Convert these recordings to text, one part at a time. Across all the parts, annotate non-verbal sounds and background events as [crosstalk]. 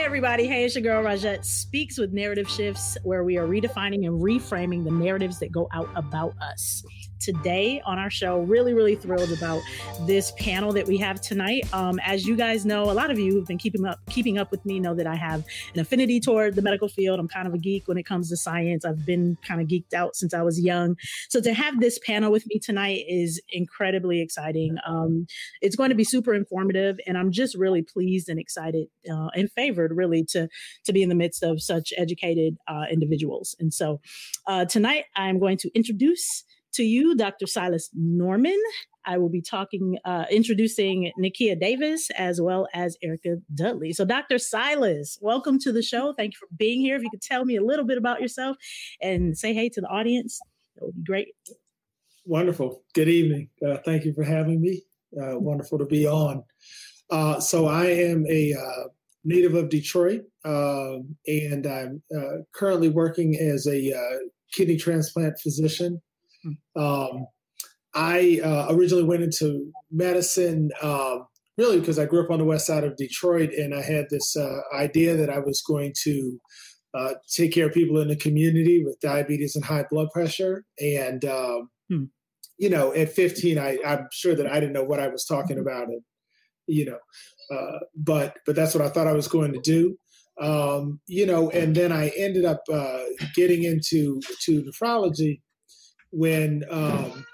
Hey everybody, hey, it's your girl Rogjett Speaks with Narrative Shifts, where we are redefining and reframing the narratives that go out about us today on our show. Really, really thrilled about this panel that we have tonight. Um, as you guys know, a lot of you who've been keeping up keeping up with me know that I have an affinity toward the medical field. I'm kind of a geek when it comes to science. I've been kind of geeked out since I was young. So to have this panel with me tonight is incredibly exciting. Um, it's going to be super informative, and I'm just really pleased and excited uh, and favored really to to be in the midst of such educated uh, individuals. And so uh, tonight I'm going to introduce to you, Dr. Silas Norman. I will be talking, uh, introducing Nikeyia Davis as well as Erika Dudley. So, Dr. Silas, welcome to the show. Thank you for being here. If you could tell me a little bit about yourself and say hey to the audience, that would be great. Wonderful. Good evening. Uh, thank you for having me. Uh, wonderful to be on. Uh, so, I am a uh, native of Detroit, um, and I'm uh, currently working as a kidney transplant physician um, I uh, originally went into medicine um, really because I grew up on the west side of Detroit, and I had this uh, idea that I was going to uh, take care of people in the community with diabetes and high blood pressure. And um, hmm. you know, at 15, I, am sure that I didn't know what I was talking about, and you know, uh, but but that's what I thought I was going to do. Um, you know, and then I ended up uh, getting into to nephrology when um,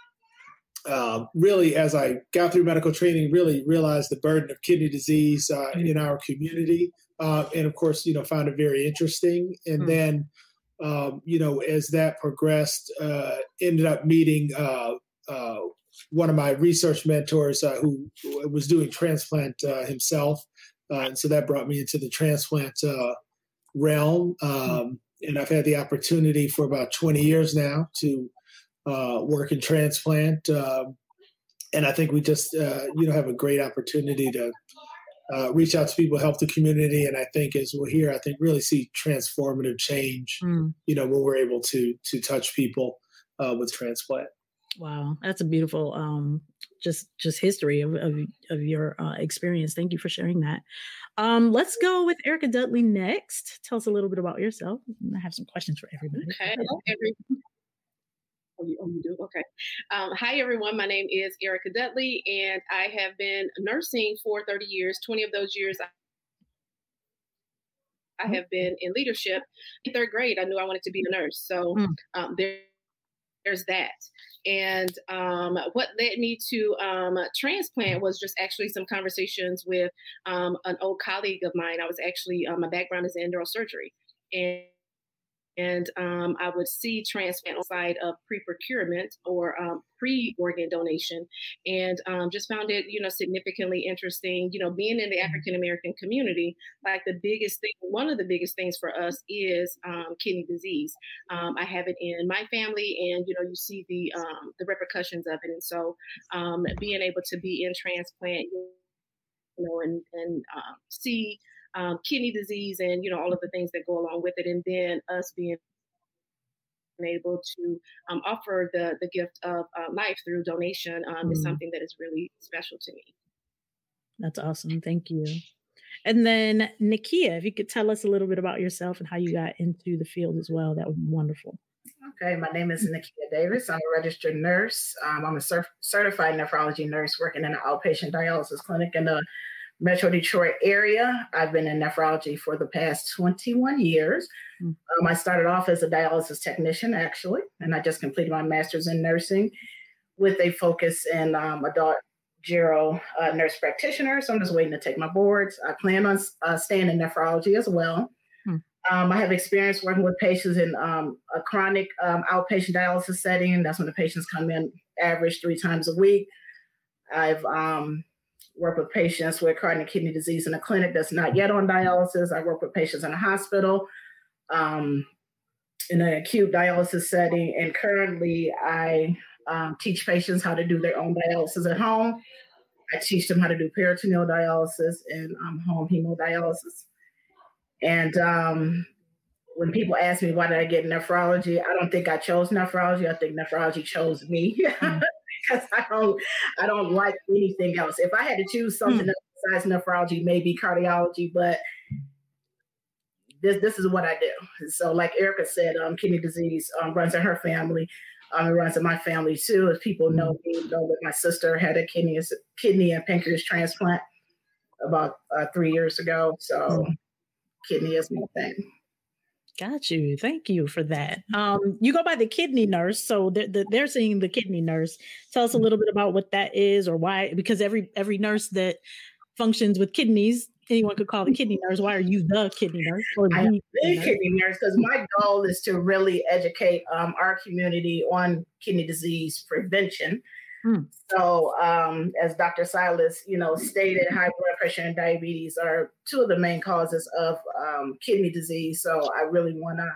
uh, really, as I got through medical training, really realized the burden of kidney disease uh, mm. in our community, uh, and of course, you know, found it very interesting. And mm. then, um, you know, as that progressed, uh, ended up meeting uh, uh, one of my research mentors who was doing transplant himself, and so that brought me into the transplant realm. Mm. Um, and I've had the opportunity for about 20 years now to uh, work in transplant. Um, and I think we just, uh, you know, have a great opportunity to uh, reach out to people, help the community. And I think as we're here, I think really see transformative change, mm. you know, when we're able to, to touch people uh, with transplant. Wow, that's a beautiful, um, just just history of of, of your uh, experience. Thank you for sharing that. Um, let's go with Erika Dudley next. Tell us a little bit about yourself. I have some questions for everybody. Okay, Oh, you, oh, you do? Okay. Um, hi, everyone. My name is Erika Dudley, and I have been nursing for 30 years. 20 of those years, I mm. have been in leadership. In third grade, I knew I wanted to be a nurse. So mm. um, there, there's that. And um, what led me to um, transplant was just actually some conversations with um, an old colleague of mine. I was actually, uh, my background is in neurosurgery. And and um, I would see transplant on side of pre-procurement or um, pre-organ donation, and um, just found it, you know, significantly interesting. You know, being in the mm-hmm. African American community, like the biggest thing, one of the biggest things for us is um, kidney disease. Um, I have it in my family, and you know, you see the um, the repercussions of it, and so being able to be in transplant, you know, and and uh, see um, kidney disease and you know all of the things that go along with it, and then us being able to um, offer the the gift of uh, life through donation um, mm. is something that is really special to me. That's awesome. Thank you. And then Nikeyia, if you could tell us a little bit about yourself and how you got into the field as well, that would be wonderful. Okay, my name is Nikeyia Davis. I'm a registered nurse. Um, I'm a cert- certified nephrology nurse working in an outpatient dialysis clinic in the Metro Detroit area. I've been in nephrology for the past 21 years. Mm. Um, I started off as a dialysis technician, actually, and I just completed my master's in nursing with a focus in um, adult gero uh, nurse practitioner. So I'm just waiting to take my boards. I plan on uh, staying in nephrology as well. Mm. Um, I have experience working with patients in um, a chronic um, outpatient dialysis setting. That's when the patients come in average three times a week. I've um, work with patients with chronic kidney disease in a clinic that's not yet on dialysis. I work with patients in a hospital um, in an acute dialysis setting. And currently, I um, teach patients how to do their own dialysis at home. I teach them how to do peritoneal dialysis and um, home hemodialysis. And um, when people ask me why did I get nephrology, I don't think I chose nephrology. I think nephrology chose me. Mm [laughs] because I don't I don't like anything else. If I had to choose something mm. besides nephrology, maybe cardiology, but this this is what I do. So, like Erika said, um, kidney disease um, runs in her family. Um, it runs in my family too. If people know mm-hmm. me, know that my sister had a kidney kidney and pancreas transplant about uh, three years ago. So, mm-hmm. kidney is my thing. Got you. Thank you for that. Um, you go by the kidney nurse, so they're, they're seeing the kidney nurse. Tell us a little bit about what that is, or why. Because every every nurse that functions with kidneys, anyone could call the kidney nurse. Why are you the kidney nurse? Or the I'm the kidney nurse because my goal is to really educate um, our community on kidney disease prevention. Hmm. So, um, as Dr. Silas, you know, stated, high blood pressure and diabetes are two of the main causes of um, kidney disease. So, I really want to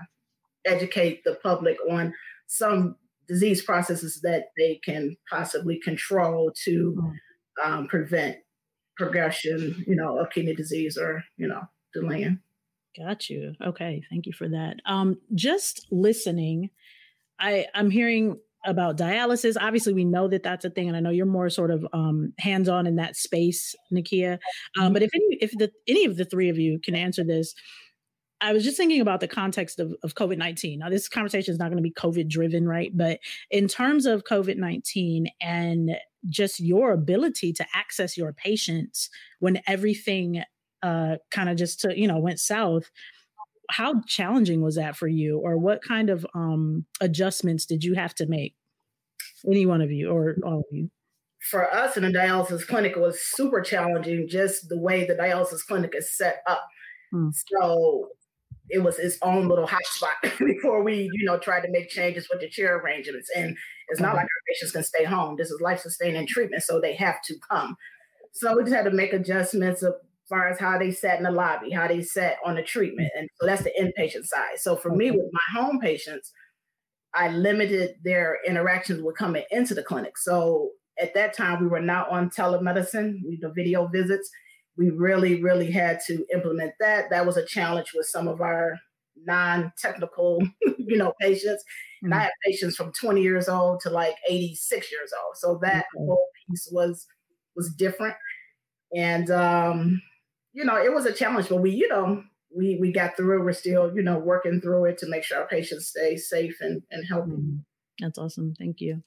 educate the public on some disease processes that they can possibly control to hmm. um, prevent progression, you know, of kidney disease or you know, delaying. Got you. Okay, thank you for that. Um, just listening, I I'm hearing about dialysis. Obviously, we know that that's a thing, and I know you're more sort of um, hands-on in that space, Nikeyia. Um, mm-hmm. but if any, if the any of the three of you can answer this, I was just thinking about the context of, of COVID 19. Now, this conversation is not going to be COVID driven, right? But in terms of COVID 19 and just your ability to access your patients when everything uh, kind of just, to, you know, went south, how challenging was that for you? Or what kind of um, adjustments did you have to make? Any one of you or all of you? For us in the dialysis clinic it was super challenging just the way the dialysis clinic is set up. Hmm. so it was its own little hotspot [laughs] before we you know tried to make changes with the chair arrangements. And it's not mm-hmm. like our patients can stay home. This is life sustaining treatment so they have to come. So we just had to make adjustments of far as how they sat in the lobby, how they sat on the treatment. And so that's the inpatient side. So for me, with my home patients, I limited their interactions with coming into the clinic. So at that time, we were not on telemedicine, we the video visits. We really, really had to implement that. That was a challenge with some of our non-technical, [laughs] you know, patients. And I mm-hmm. had patients from 20 years old to like 86 years old. So that whole piece was was different. And um, you know, it was a challenge, but we, you know, we we got through it. We're still, you know, working through it to make sure our patients stay safe and, and healthy. Mm-hmm. That's awesome. Thank you.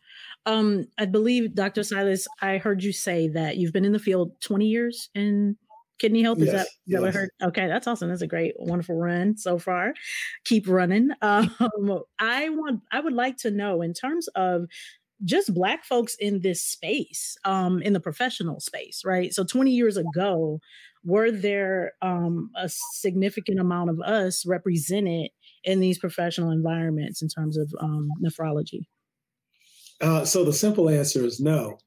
Um, I believe, Dr. Silas, I heard you say that you've been in the field 20 years in kidney health. Is yes, that, is yes. what I heard? Okay, that's awesome. That's a great, wonderful run so far. Keep running. [laughs] Um, I want, I would like to know in terms of just black folks in this space, um, in the professional space, right? So 20 years ago, were there um, a significant amount of us represented in these professional environments in terms of um, nephrology? Uh, so the simple answer is no.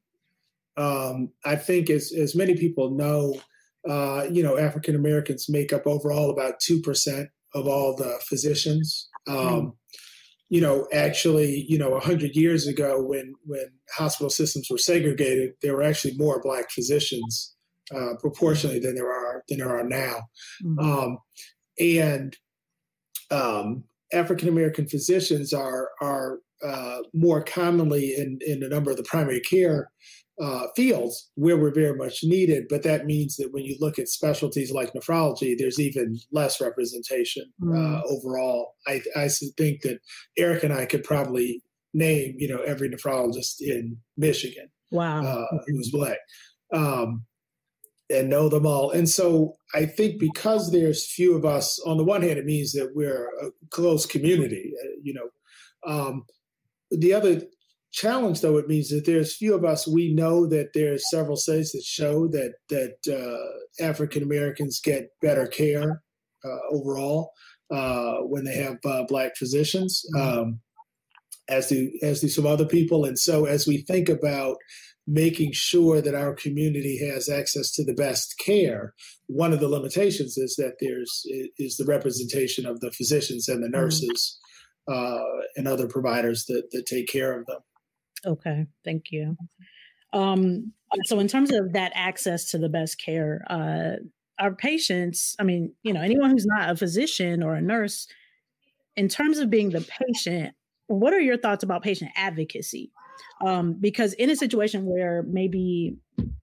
Um, I think, as as many people know, uh, you know, African Americans make up overall about two percent of all the physicians. Mm. You know, actually, you know, hundred years ago, when when hospital systems were segregated, there were actually more black physicians uh, proportionally than there are than there are now. Mm-hmm. Um, and um, African American physicians are are uh, more commonly in in a number of the primary care uh, fields where we're very much needed. But that means that when you look at specialties like nephrology, there's even less representation mm. overall. I, I think that Eric and I could probably name you know every nephrologist in Michigan. Wow, uh, who's black. Um, and know them all. And so I think because there's few of us, on the one hand, it means that we're a close community, uh, you know. Um, the other challenge, though, it means that there's few of us. We know that there's several studies that show that that uh, African Americans get better care uh, overall uh, when they have uh, black physicians. Mm-hmm. Um, as do as do some other people, and so as we think about making sure that our community has access to the best care. One of the limitations is that there's is the representation of the physicians and the mm-hmm. nurses mm-hmm. uh, and other providers that that take care of them. Okay, thank you. Um, so, in terms of that access to the best care, uh, our patients, I mean, you know, anyone who's not a physician or a nurse, in terms of being the patient, what are your thoughts about patient advocacy? Um, because in a situation where maybe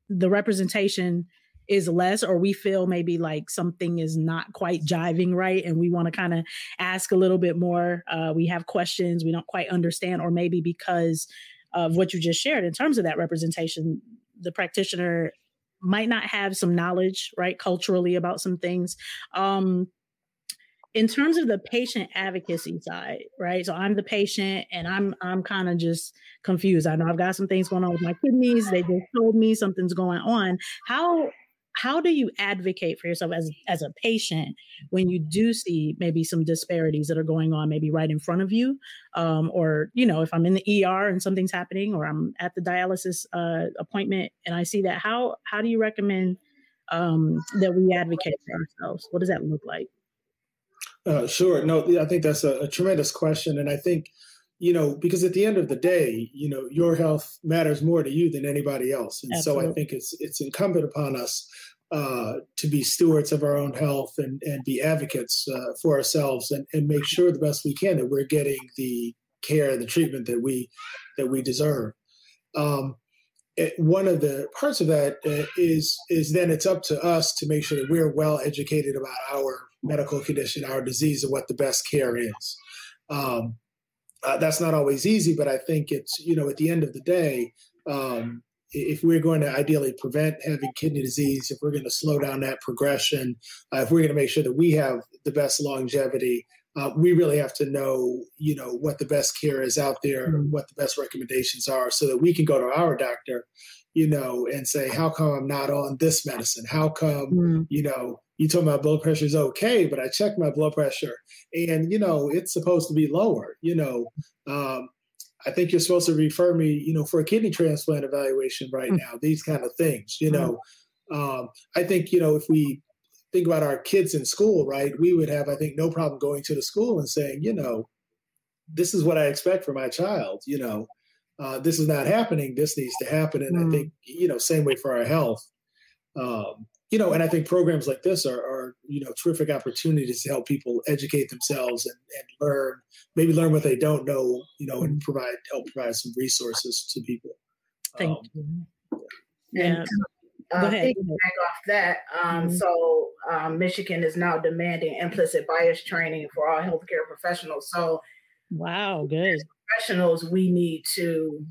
the representation is less or we feel maybe like something is not quite jiving right and we want to kind of ask a little bit more uh, we have questions we don't quite understand or maybe because of what you just shared in terms of that representation the practitioner might not have some knowledge right culturally about some things. Um in terms of the patient advocacy side right? So i'm the patient and i'm i'm kind of just confused. I know i've got some things going on with my kidneys. They just told me something's going on. How how do you advocate for yourself as as a patient when you do see maybe some disparities that are going on maybe right in front of you? Um, or you know if i'm in the er and something's happening or i'm at the dialysis uh, appointment and i see that how how do you recommend um, that we advocate for ourselves? What does that look like uh, sure. No, I think that's a, a, tremendous question, and I think you know because at the end of the day, you know, your health matters more to you than anybody else, and Absolutely. so I think it's it's incumbent upon us uh, to be stewards of our own health and and be advocates uh, for ourselves and and make sure the best we can that we're getting the care and the treatment that we that we deserve. Um, it, one of the parts of that uh, is is then it's up to us to make sure that we're well educated about our medical condition, our disease, and what the best care is. Um, uh, that's not always easy, but I think it's, you know, at the end of the day, um, if we're going to ideally prevent having kidney disease, if we're going to slow down that progression, uh, if we're going to make sure that we have the best longevity, uh, we really have to know, you know, what the best care is out there, mm-hmm. what the best recommendations are, so that we can go to our doctor, you know, and say, how come I'm not on this medicine? How come, mm-hmm. you know, you told me my blood pressure is okay, but I checked my blood pressure and, you know, it's supposed to be lower, you know. Um, I think you're supposed to refer me, you know, for a kidney transplant evaluation right mm. now, these kind of things, you know. Um, I think, you know, if we think about our kids in school, right, we would have, I think, no problem going to the school and saying, you know, this is what I expect for my child, you know, uh, this is not happening. This needs to happen. And mm. I think, you know, same way for our health. Um, you know, and I think programs like this are, are you know, terrific opportunities to help people educate themselves and, and learn, maybe learn what they don't know, you know, and provide help provide some resources to people. Thank um, you. Yeah. Uh, Go ahead. Back off that. Um, mm-hmm. So um, Michigan is now demanding implicit bias training for all healthcare professionals. So, wow, good professionals, we need to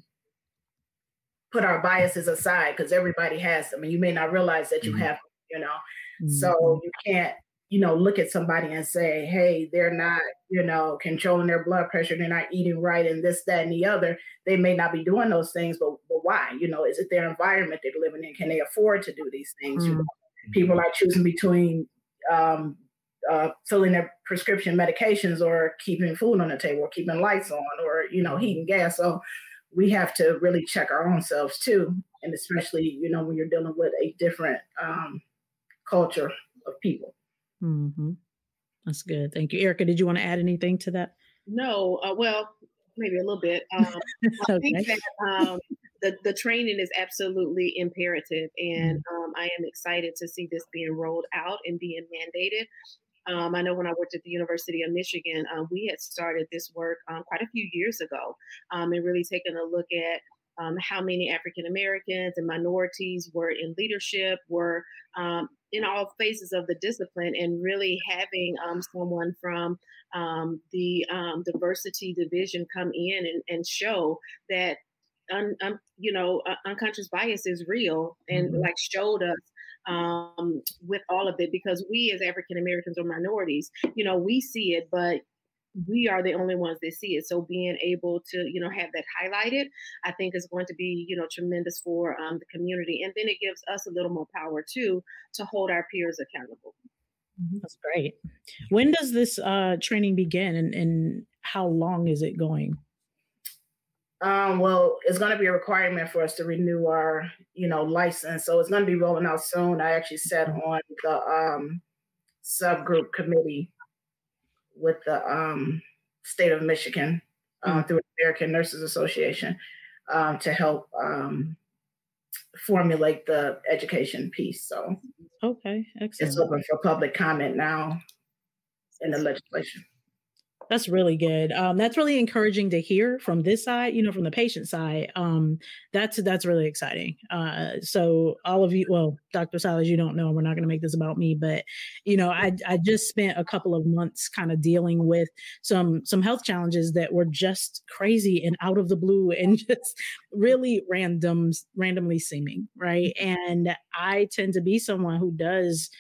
put our biases aside because everybody has them, and you may not realize that you mm-hmm. have you know. Mm-hmm. So you can't, you know, look at somebody and say, hey, they're not, you know, controlling their blood pressure, they're not eating right, and this, that, and the other. They may not be doing those things, but, but why? You know, is it their environment they're living in? Can they afford to do these things? Mm-hmm. You know, people are choosing between um, uh, filling their prescription medications or keeping food on the table or keeping lights on or you know heating gas so we have to really check our own selves too and especially you know when you're dealing with a different um, culture of people. Mm-hmm. That's good. Thank you. Erika, did you want to add anything to that? No. Uh, well, maybe a little bit. [laughs] Um, I think that um, the, the training is absolutely imperative. And um, I am excited to see this being rolled out and being mandated. Um, I know when I worked at the University of Michigan, um, we had started this work um, quite a few years ago um, and really taken a look at um, how many African Americans and minorities were in leadership, were um, in all phases of the discipline, and really having um, someone from um, the um, diversity division come in and, and show that. Un, un, you know, uh, unconscious bias is real, and mm-hmm. like showed us um, with all of it because we as African Americans or minorities, you know, we see it, but we are the only ones that see it. So being able to, you know, have that highlighted, I think is going to be, you know, tremendous for um, the community. And then it gives us a little more power too to hold our peers accountable. Mm-hmm. That's great. When does this uh, training begin and, and how long is it going? Um, well, it's going to be a requirement for us to renew our, you know, license. So it's going to be rolling out soon. I actually sat mm-hmm. on the um, subgroup committee with the um, state of Michigan uh, mm-hmm. through the American Nurses Association um, to help um, formulate the education piece. So, okay, excellent. It's open for public comment now in the legislation. That's really good. Um, that's really encouraging to hear from this side, you know, from the patient side. Um, that's that's really exciting. Uh, so all of you, well, Dr. Silas, you don't know, we're not going to make this about me, but you know, I I just spent a couple of months kind of dealing with some some health challenges that were just crazy and out of the blue [laughs] and just really random, randomly seeming, right? And I tend to be someone who does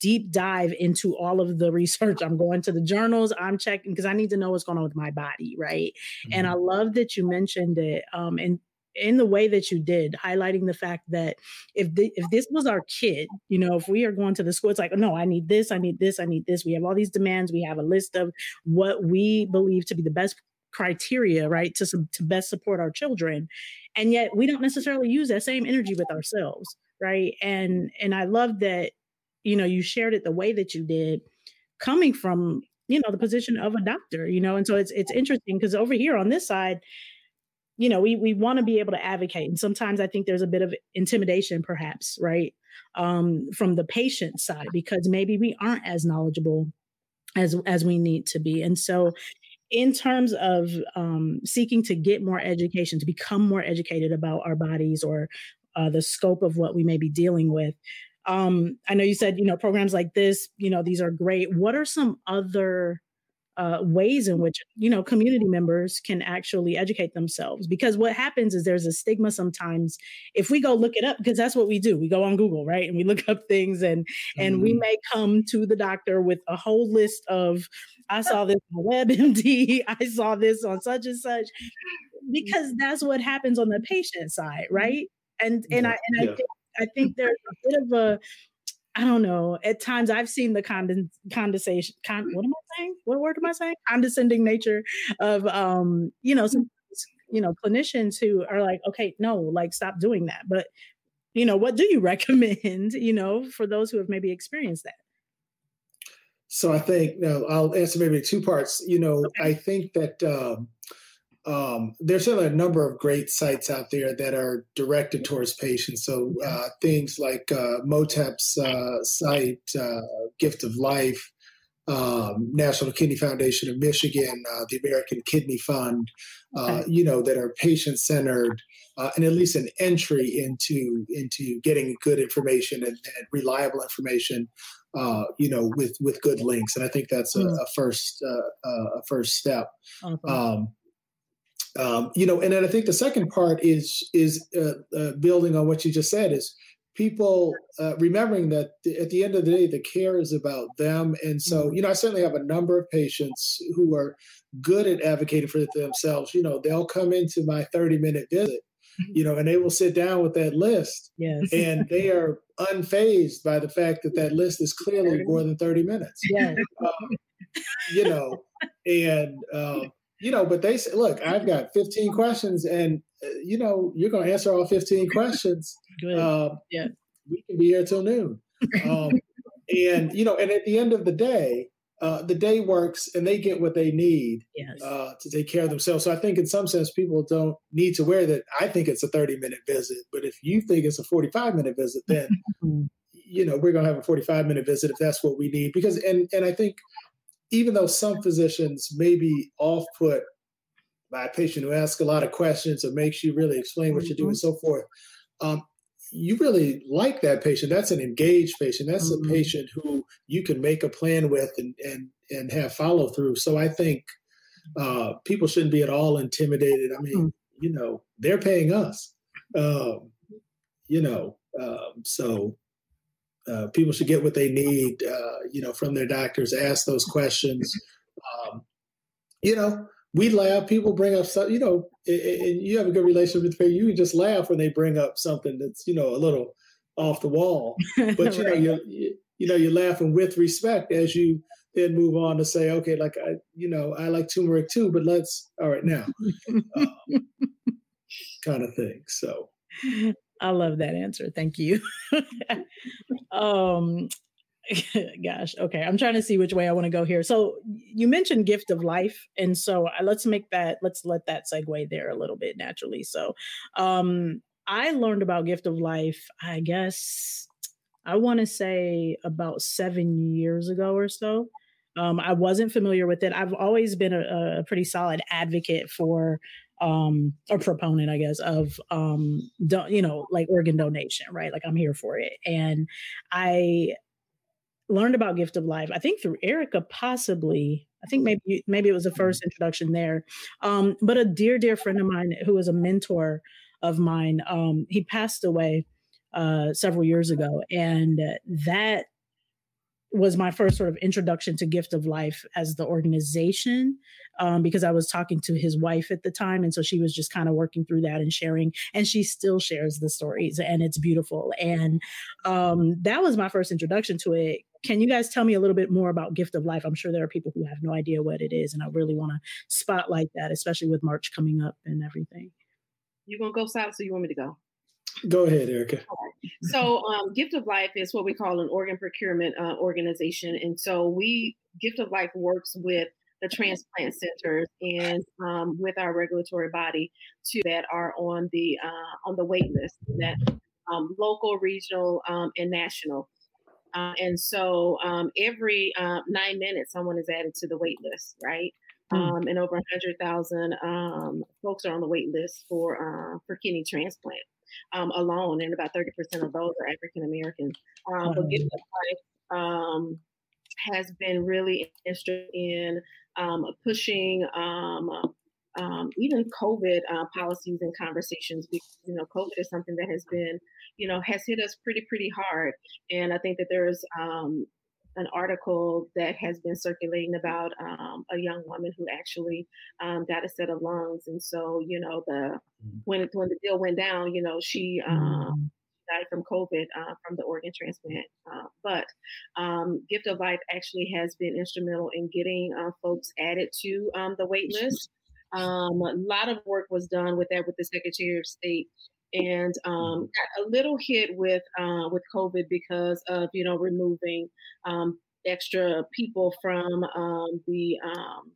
deep dive into all of the research. I'm going to the journals, I'm checking because I need to know what's going on with my body, right? Mm-hmm. And I mm-hmm. love that you mentioned it. Um, and in the way that you did, highlighting the fact that if the, if this was our kid, you know, if we are going to the school, it's like, no, I need this, I need this, I need this. We have all these demands. We have a list of what we believe to be the best criteria, right, to to best support our children, and yet we don't necessarily use that same energy with ourselves, right? And and I love that you know you shared it the way that you did coming from you know the position of a doctor you know? And so it's it's interesting because over here on this side you know we we want to be able to advocate and sometimes i think there's a bit of intimidation perhaps right? Um from the patient side because maybe we aren't as knowledgeable as as we need to be. And so in terms of um, seeking to get more education to become more educated about our bodies or uh, the scope of what we may be dealing with um, I know you said, you know, programs like this, you know, these are great. What are some other uh, ways in which you know community members can actually educate themselves? Because what happens is there's a stigma sometimes. If we go look it up because that's what we do. We go on google right and we look [laughs] up things and and mm-hmm. we may come to the doctor with a whole list of i saw this on webmd. [laughs] I saw this on such and such. [laughs] Because that's what happens on the patient side right? And and i and yeah. i think I think there's a bit of a I don't know. At times, I've seen the condens- condensation. Con- what am I saying? What word am I saying? Condescending nature of, um, you know, some, you know, clinicians who are like, okay, no, like stop doing that. But, you know, what do you [laughs] recommend? You know, for those who have maybe experienced that. So I think now I'll answer maybe two parts. You know, okay. I think that um, um, there's certainly a number of great sites out there that are directed towards patients. So uh, things like uh, MOTTEP's uh, site, uh, Gift of Life, um, National Kidney Foundation of Michigan, uh, the American Kidney Fund, uh, you know, that are patient centered. and at least an entry into into getting good information and, and reliable information uh, you know, with with good links, and I think that's a, mm. a first uh, a first step. Um, um, you know, and then I think the second part is is uh, uh, building on what you just said is people uh, remembering that at the end of the day, the care is about them. And so, mm-hmm. you know, I certainly have a number of patients who are good at advocating for themselves. You know, they'll come into my 30 minute visit, mm-hmm. you know, and they will sit down with that list. Yes. And they are unfazed by the fact that that list is clearly more than 30 minutes. Yeah. Um, you know, and, um, you know, but they say, look, I've got 15 questions and, uh, you know, you're going to answer all 15 [laughs] questions. Uh, yeah. We can be here till noon. Um, [laughs] and, you know, and at the end of the day, uh, the day works and they get what they need yes. uh, to take care of themselves. So I think in some sense, people don't need to wear that. I think it's a 30 minute visit, but if you think it's a 45 minute visit, then, [laughs] you know, we're going to have a 45 minute visit if that's what we need. Because, and, and I think even though some physicians may be off put by a patient who asks a lot of questions or makes you really explain what mm-hmm. you do and so forth, um, you really like that patient. That's an engaged patient. That's mm-hmm. a patient who you can make a plan with and and and have follow through. So I think uh, people shouldn't be at all intimidated. I mean, mm-hmm. you know, they're paying us. Um, you know, um, so uh, people should get what they need, uh, you know, from their doctors. Ask those questions. Um, you know, we laugh. People bring up stuff. You know, and you have a good relationship with people. You can just laugh when they bring up something that's you know a little off the wall. [laughs] But you right. know, you you know, you're laughing with respect as you then move on to say, okay, like I, you know, I like turmeric too, but let's all right now, [laughs] um, kind of thing. So. I love that answer. Thank you. [laughs] um, [laughs] gosh, okay. I'm trying to see which way I want to go here. So you mentioned gift of life, and so uh, let's make that. Let's let that segue there a little bit naturally. So, um, I learned about gift of life. I guess I want to say about seven years ago or so. Um, I wasn't familiar with it. I've always been a, a pretty solid advocate for um or proponent i guess of um don't you know like organ donation right? Like i'm here for it. And i learned about gift of life i think through erika possibly. I think maybe maybe it was the first introduction there. Um but a dear dear friend of mine who was a mentor of mine um he passed away uh several years ago. And that was my first sort of introduction to Gift of Life as the organization um, because I was talking to his wife at the time. And so she was just kind of working through that and sharing. And she still shares the stories, and it's beautiful. And um, that was my first introduction to it. Can you guys tell me a little bit more about Gift of Life? I'm sure there are people who have no idea what it is. And I really want to spotlight that, especially with March coming up and everything. You going to go south, so you want me to go? Go ahead, Erika. So, um, Gift of Life is what we call an organ procurement uh, organization, and so we Gift of Life works with the transplant centers and um, with our regulatory body too that are on the uh, on the wait list that um, local, regional, um, and national. Uh, and so um, every uh, nine minutes, someone is added to the wait list, right? Mm. and over 100,000 um, folks are on the wait list for uh, for kidney transplant um, alone, and about 30% of those are African American. Um, But Gift of Life um, has been really interested in um, pushing um, um, even COVID uh, policies and conversations. Because, you know, COVID is something that has been, you know, has hit us pretty, pretty hard. And I think that there's um, an article that has been circulating about um, a young woman who actually um, got a set of lungs, and so you know the mm. when when the deal went down, you know she um, died from COVID uh, from the organ transplant. Uh, but um, Gift of Life actually has been instrumental in getting uh, folks added to um, the wait list. [laughs] Um, a lot of work was done with that with the Secretary of State and um, mm-hmm. got a little hit with uh, with COVID because of you know removing um, extra people from um, the um,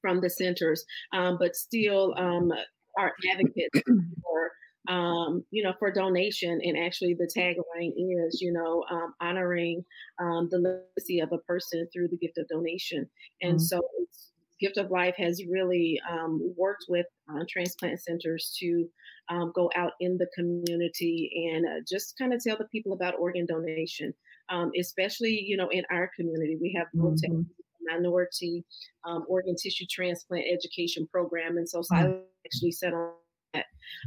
from the centers, um, but still um, are advocates [coughs] for you know for donation. And actually, the tagline is you know honoring the legacy of a person through the gift of donation. And mm-hmm. so it's Gift of Life has really um, worked with uh, transplant centers to um, go out in the community and uh, just kind of tell the people about organ donation, um, especially you know in our community. We have mm-hmm. minority um, organ tissue transplant education program, and so mm-hmm. actually set on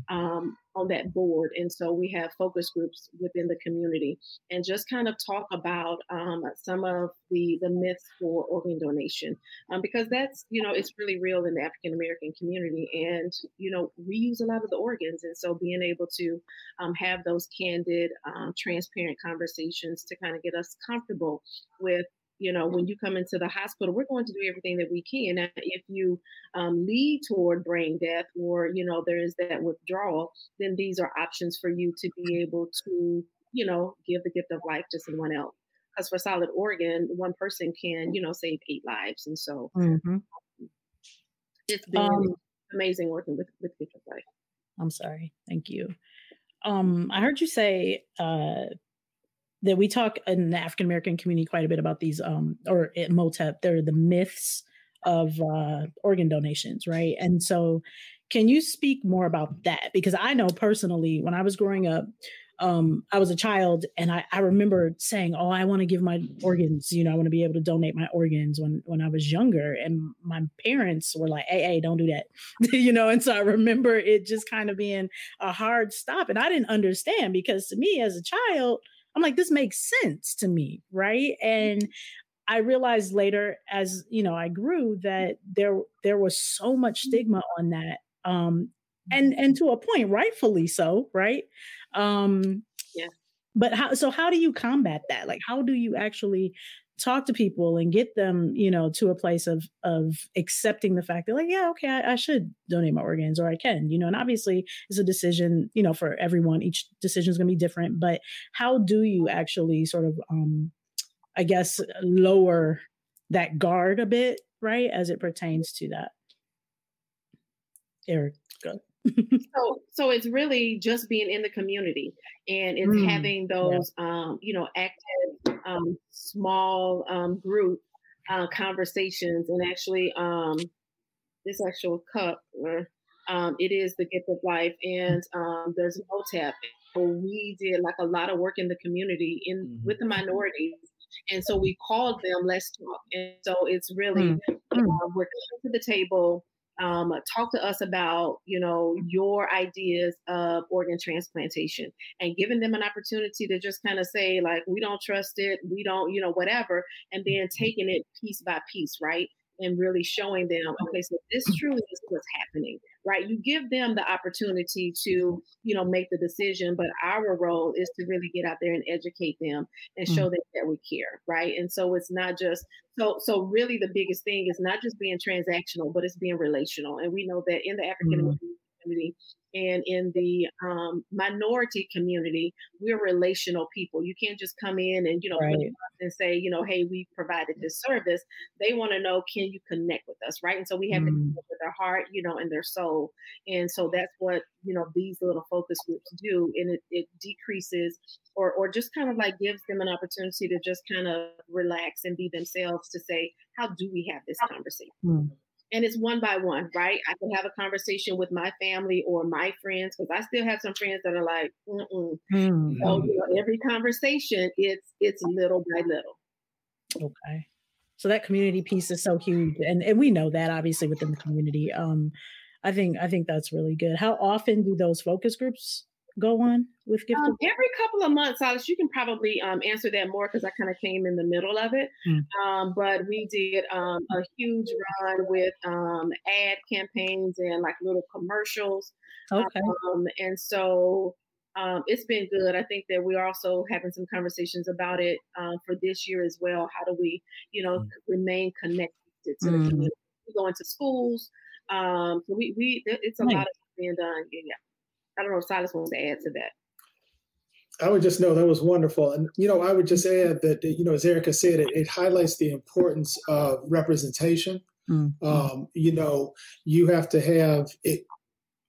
um, on that board. And so we have focus groups within the community and just kind of talk about um, some of the the myths for organ donation um, because that's you know it's really real in the African American community, and you know we use a lot of the organs, and so being able to um, have those candid, um, transparent conversations to kind of get us comfortable with you know, when you come into the hospital, we're going to do everything that we can. Now, if you um, lead toward brain death or, you know, there is that withdrawal, then these are options for you to be able to, you know, give the gift of life to someone else. Because for solid organ, one person can, you know, save eight lives. And so mm-hmm. it's been um, amazing working with, with gift of life. I'm sorry. Thank you. Um, I heard you say uh, that we talk in the African American community quite a bit about these, um, or at MOTTEP, they're the myths of uh, organ donations, right? And so, can you speak more about that? Because I know personally, when I was growing up, um, I was a child and I, I remember saying, Oh, I want to give my organs, you know, I want to be able to donate my organs when, when I was younger. And my parents were like, Hey, hey, don't do that. [laughs] you know, and so I remember it just kind of being a hard stop. And I didn't understand because to me as a child, I'm like, this makes sense to me, right? Mm-hmm. And I realized later, as you know, I grew that there there was so much mm-hmm. stigma on that, um, and and to a point, rightfully so, right? Um, yeah. But how? So how do you combat that? Like, how do you actually talk to people and get them, you know, to a place of of accepting the fact that like, yeah, okay, I, I, should donate my organs or I can, you know, and obviously it's a decision, you know, for everyone. Each decision is going to be different, but how do you actually sort of, um, I guess, lower that guard a bit, right, as it pertains to that? Eric, go so so it's really just being in the community and it's mm, having those yeah. um, you know active um, small um, group uh, conversations and actually um, this actual cup. Uh, um, it is the gift of life, and um, there's no tap. But we did like a lot of work in the community in mm-hmm. with the minorities, and so we called them Let's Talk. And so it's really mm-hmm. uh, we're coming to the table um, talk to us about you know your ideas of organ transplantation and giving them an opportunity to just kind of say like we don't trust it we don't you know whatever and then taking it piece by piece right and really showing them okay so this truly is what's happening right? You give them the opportunity to, you know, make the decision, but our role is to really get out there and educate them and show mm-hmm. them that we care, right? And so it's not just so so really the biggest thing is not just being transactional, but it's being relational. And we know that in the African American mm-hmm. Community, and in the um, minority community, we're relational people. You can't just come in and you know right. and say, you know, hey, we provided this service. They want to know, can you connect with us, right? And so we have mm. to connect with their heart, you know, and their soul. And so that's what you know these little focus groups do, and it, it decreases or or just kind of like gives them an opportunity to just kind of relax and be themselves to say, how do we have this conversation? Mm and it's one by one, right? I can have a conversation with my family or my friends because I still have some friends that are like, mm mm. So you know, every conversation, it's it's little by little. Okay, so that community piece is so huge, and and we know that obviously within the community. Um, I think I think that's really good. How often do those focus groups go on with gift? Um, every couple of months, Alice. You can probably um, answer that more because I kind of came in the middle of it. Mm. Um, but we did um, a huge run with um, ad campaigns and like little commercials. Okay. Um, and so it's been good. I think that we're also having some conversations about it for this year as well. How do we, you know, mm. remain connected to mm. the community? We go into schools. so we, we it's a nice. lot of being done. Yeah. I don't know if Silas wants to add to that. I would just know that was wonderful. And, you know, I would just add that, you know, as Erika said, it, it highlights the importance of representation. Mm-hmm. Um, you know, you have to have it,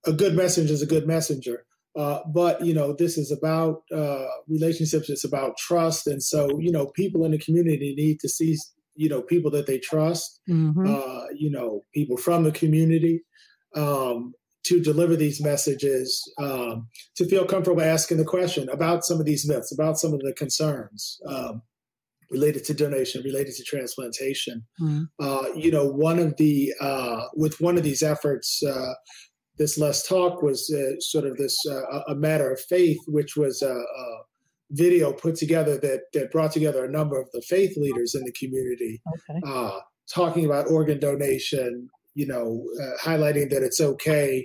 a good messenger is a good messenger. Uh, but, you know, this is about uh, relationships, it's about trust. And so, you know, people in the community need to see, you know, people that they trust, mm-hmm. uh, you know, people from the community. Um, to deliver these messages, um, to feel comfortable asking the question about some of these myths, about some of the concerns um, related to donation, related to transplantation. Mm-hmm. Uh, you know, one of the uh, with one of these efforts, uh, this Let's Talk was uh, sort of this uh, a matter of faith, which was a, a, video put together that that brought together a number of the faith leaders in the community. Okay. Uh, talking about organ donation, you know, uh, highlighting that it's okay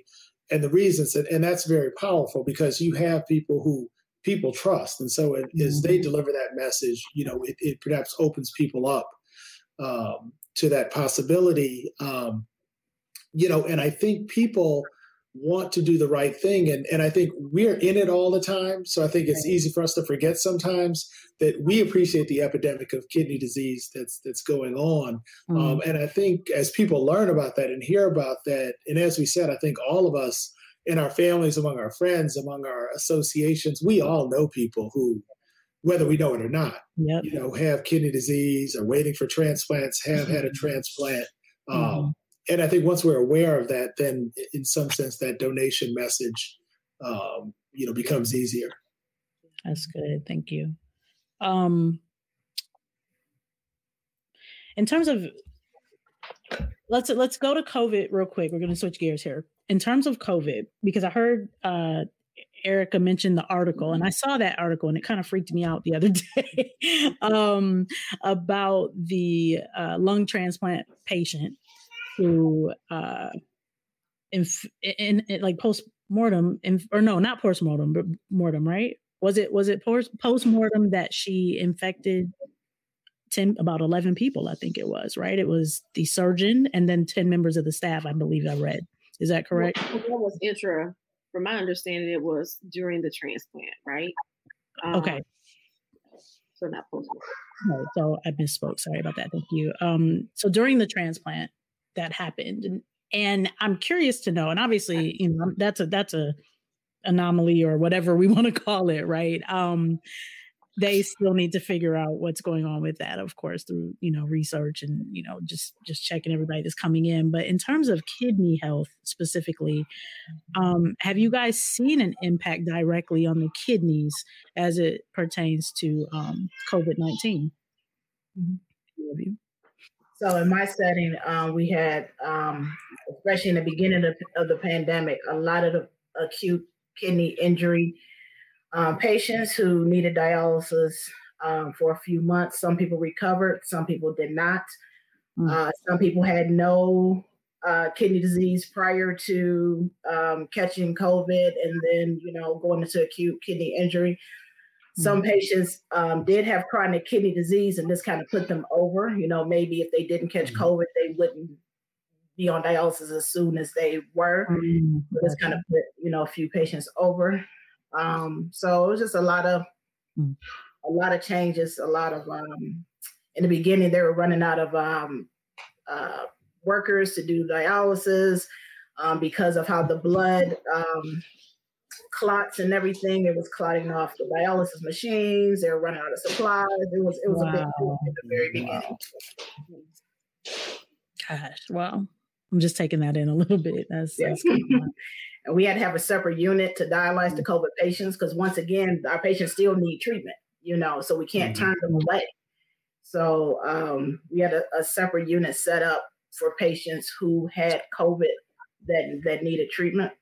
and the reasons. And, and, that's very powerful because you have people who people trust. And so it, mm-hmm. as they mm-hmm. deliver that message, you know, it, it perhaps opens people up um, to that possibility. Um, you know, and I think people want to do the right thing and and I think we're in it all the time so I think it's easy for us to forget sometimes that we appreciate the epidemic of kidney disease that's that's going on mm. um, and I think as people learn about that and hear about that and as we said I think all of us in our families among our friends among our associations we all know people who whether we know it or not yep. you know have kidney disease are waiting for transplants have had a [laughs] transplant um, mm and I think once we're aware of that, then in some sense that donation message, um, you know, becomes easier. That's good. Thank you. Um, in terms of let's let's go to COVID real quick. We're going to switch gears here. In terms of COVID, because I heard uh, Erika mentioned the article, and I saw that article, and it kind of freaked me out the other [laughs] day um, about the uh, lung transplant patient to uh in, in, in like post mortem or no not post mortem but mortem right? Was it was it post mortem that she infected 10 about 11 people i think it was right? It was the surgeon and then 10 members of the staff i believe i read. Is that correct? well, that was intra from my understanding it was during the transplant right? Um, okay. so not post right, so i misspoke sorry about that thank you. Um so during the transplant that happened and and i'm curious to know and obviously you know that's a that's a anomaly or whatever we [laughs] want to call it right um they still need to figure out what's going on with that, of course, through you know research and you know just just checking everybody that's coming in. But in terms of kidney health specifically, um, have you guys seen an impact directly on the kidneys as it pertains to um, COVID 19 mm-hmm. So in my setting, uh, we had, um, especially in the beginning of, of, the pandemic, a lot of the acute kidney injury um, patients who needed dialysis um, for a few months. Some people recovered, some people did not. Mm. Uh, some people had no uh, kidney disease prior to um, catching COVID and then, you know, going into acute kidney injury. Some mm. patients um, did have chronic kidney disease, and this kind of put them over. You know, maybe if they didn't catch mm. COVID, they wouldn't be on dialysis as soon as they were. Mm. This kind of put, you know, a few patients over. Um, so it was just a lot of mm. a lot of changes, a lot of um, in the beginning they were running out of um, uh, workers to do dialysis um, because of how the blood um, clots and everything. It was clotting off the dialysis machines. They were running out of supplies. It was it was wow. a big deal at the very beginning. Gosh, wow. I'm just taking that in a little bit. That's, yeah. that's [laughs] and we had to have a separate unit to dialyze the mm. COVID patients because once again, our patients still need treatment, you know, so we can't mm-hmm. turn them away. So um, we had a, a, separate unit set up for patients who had COVID that that needed treatment.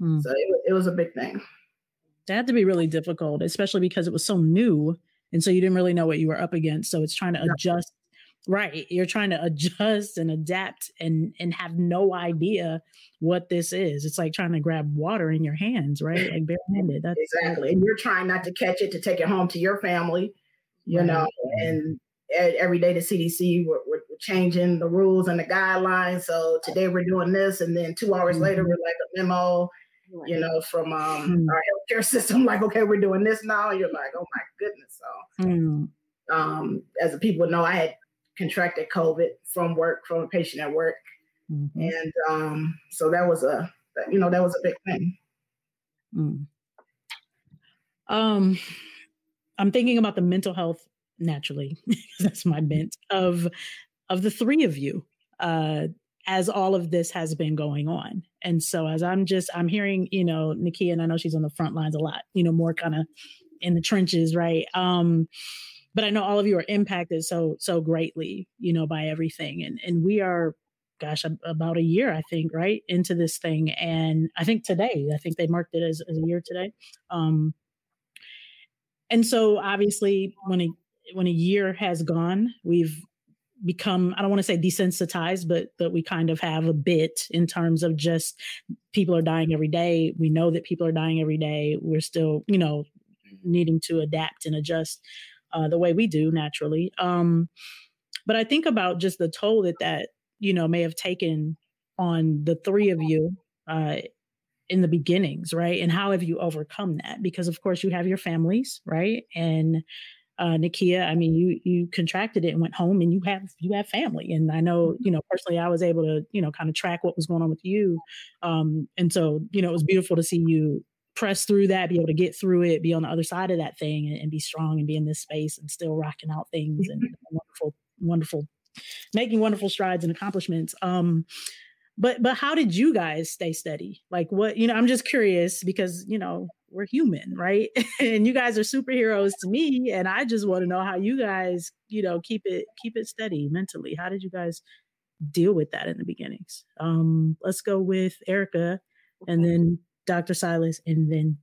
Mm. So it, it was a big thing. That had to be really difficult, especially because it was so new, and so you didn't really know what you were up against. So it's trying to adjust right you're trying to adjust and adapt and and have no idea what this is it's like trying to grab water in your hands right like barehanded that's exactly and you're trying not to catch it to take it home to your family you right. know and every day the cdc we're, we're, changing the rules and the guidelines so today we're doing this and then two hours mm-hmm. later we're like a memo you know from um, mm-hmm. our healthcare [laughs] system like okay we're doing this now and you're like oh my goodness so mm-hmm. um, as people know i had contracted COVID from work, from a patient at work. Mm-hmm. And um, so that was a, you know, that was a big thing. Mm. Um, I'm thinking about the mental health naturally, [laughs] that's my bent of of the three of you, uh, as all of this has been going on. And so as I'm just I'm hearing, you know, Nikeyia, and I know she's on the front lines a lot, you know, more kind of in the trenches, right? Um, but I know all of you are impacted so so greatly, you know, by everything, and and we are, gosh, about a year I think, right into this thing, and I think today, I think they marked it as, as a year today, um, and so obviously when a when a year has gone, we've become i don't want to say desensitized but that we kind of have a bit in terms of just people are dying every day we know that people are dying every day we're still you know needing to adapt and adjust uh, the way we do naturally. Um, but I think about just the toll that that you know may have taken on the three of you uh, in the beginnings, right? And how have you overcome that? Because of course you have your families, right? And uh, Nikeyia, I mean, you you contracted it and went home, and you have you have family, and I know you know personally, I was able to you know kind of track what was going on with you, um, and so you know it was beautiful to see you press through that, be able to get through it, be on the other side of that thing and, and be strong and be in this space and still rocking out things and wonderful, wonderful, making wonderful strides and accomplishments. Um, but but how did you guys stay steady? Like what, you know, I'm just curious because, you know, we're human, right? [laughs] and you guys are superheroes to me. And I just want to know how you guys, you know, keep it keep it steady mentally. How did you guys deal with that in the beginnings? Um, let's go with Erika and then Dr. Silas, and then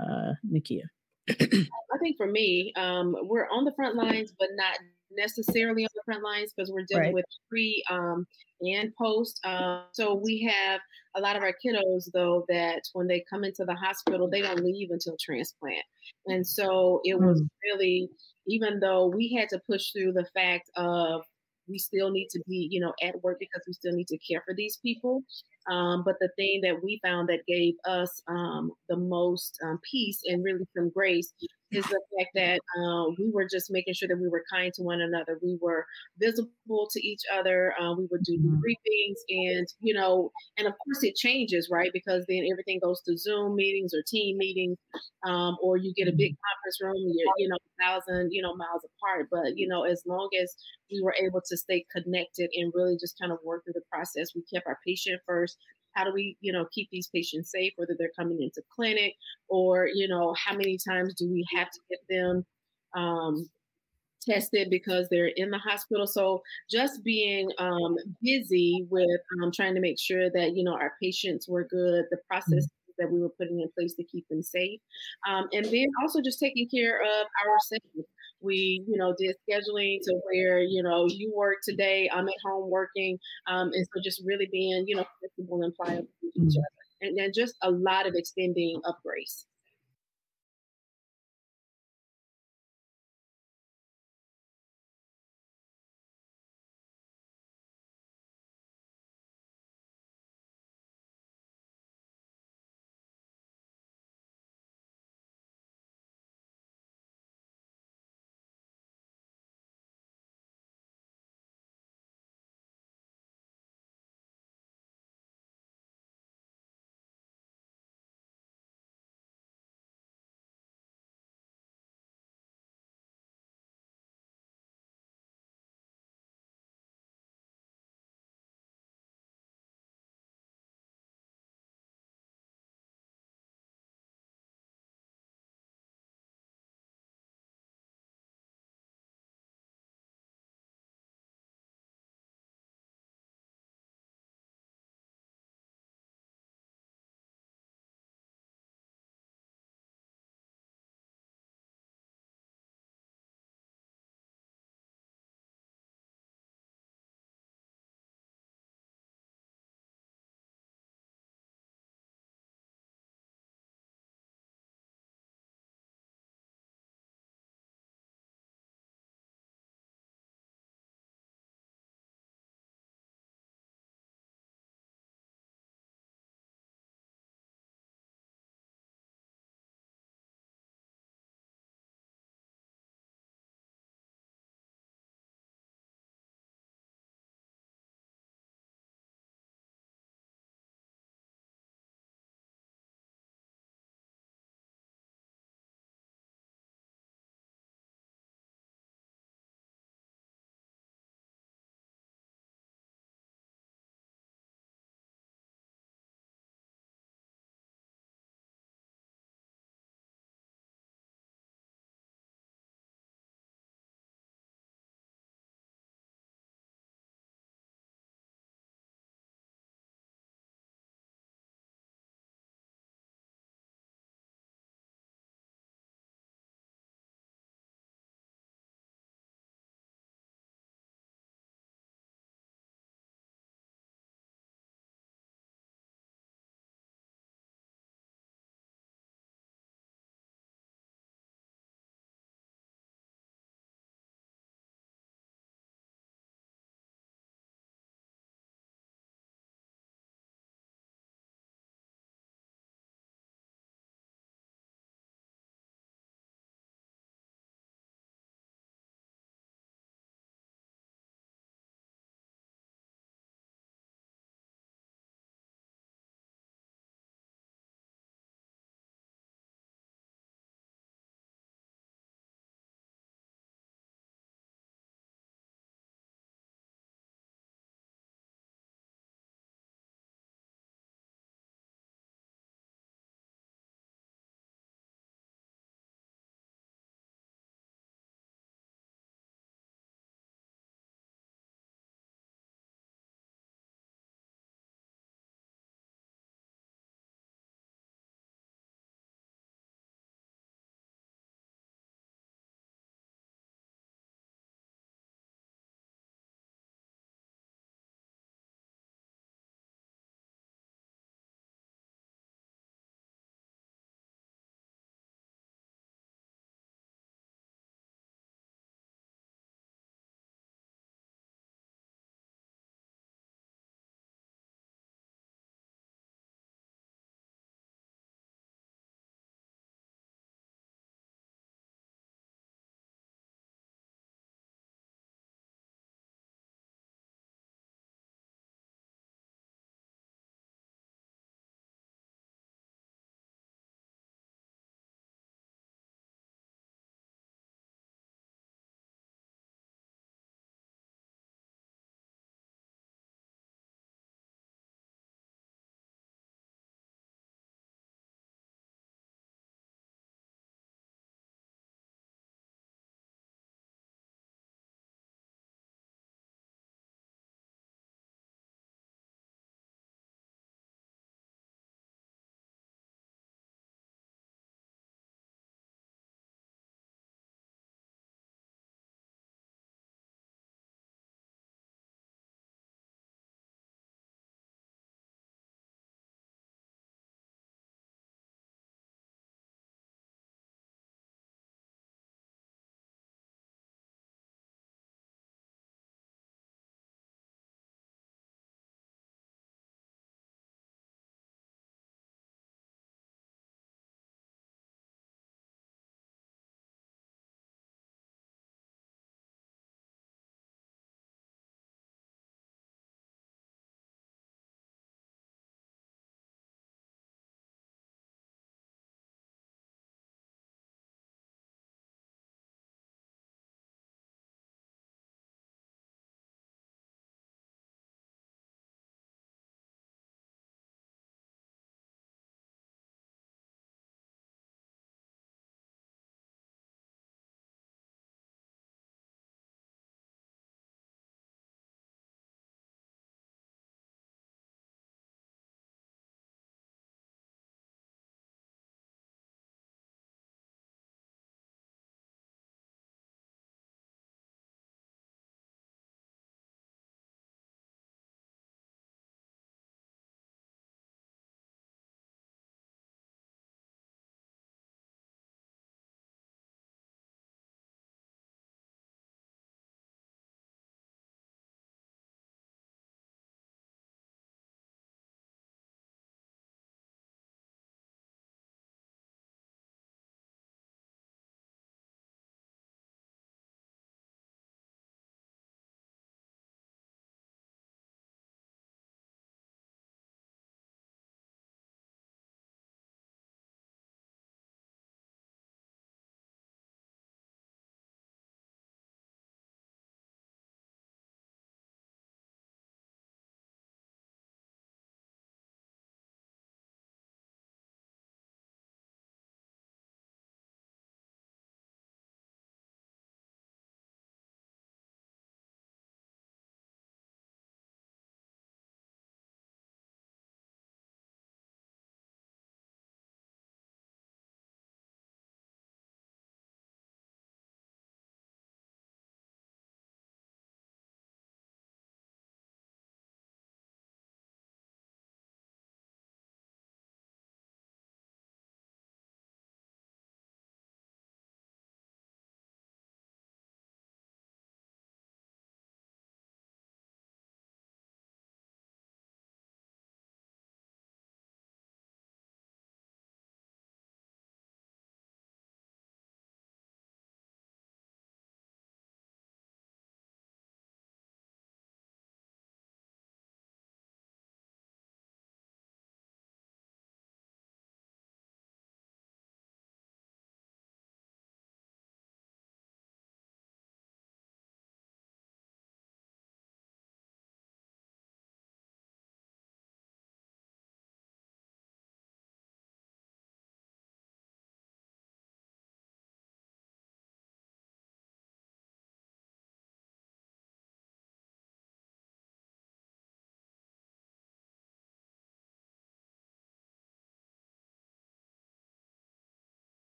uh, Nikeyia? I think for me, um, we're on the front lines, but not necessarily on the front lines because we're dealing right. with pre um, and post. Uh, so we have a lot of our kiddos, though, that when they come into the hospital, they don't leave until transplant. And so it was mm. really, even though we had to push through the fact of we still need to be, you know, at work because we still need to care for these people. Um, but the thing that we found that gave us um, the most um, peace and really some grace is the fact that um, we were just making sure that we were kind to one another. We were visible to each other. Uh, we would do mm-hmm. and you know, and of course it changes, right? Because then everything goes to Zoom meetings or team meetings, um, or you get a big mm-hmm. conference room. You're you know thousand you know miles apart, but you know as long as we were able to stay connected and really just kind of work through the process, we kept our patient first how do we you know keep these patients safe whether they're coming into clinic or you know how many times do we have to get them um, tested because they're in the hospital so just being um, busy with um, trying to make sure that you know our patients were good the process mm-hmm. That we were putting in place to keep them safe um, and then also just taking care of ourselves we, you know, did scheduling to where, you know, you work today, I'm at home working. Um, and so just really being, you know, flexible and pliable with each mm-hmm. other. And then just a lot of extending of grace.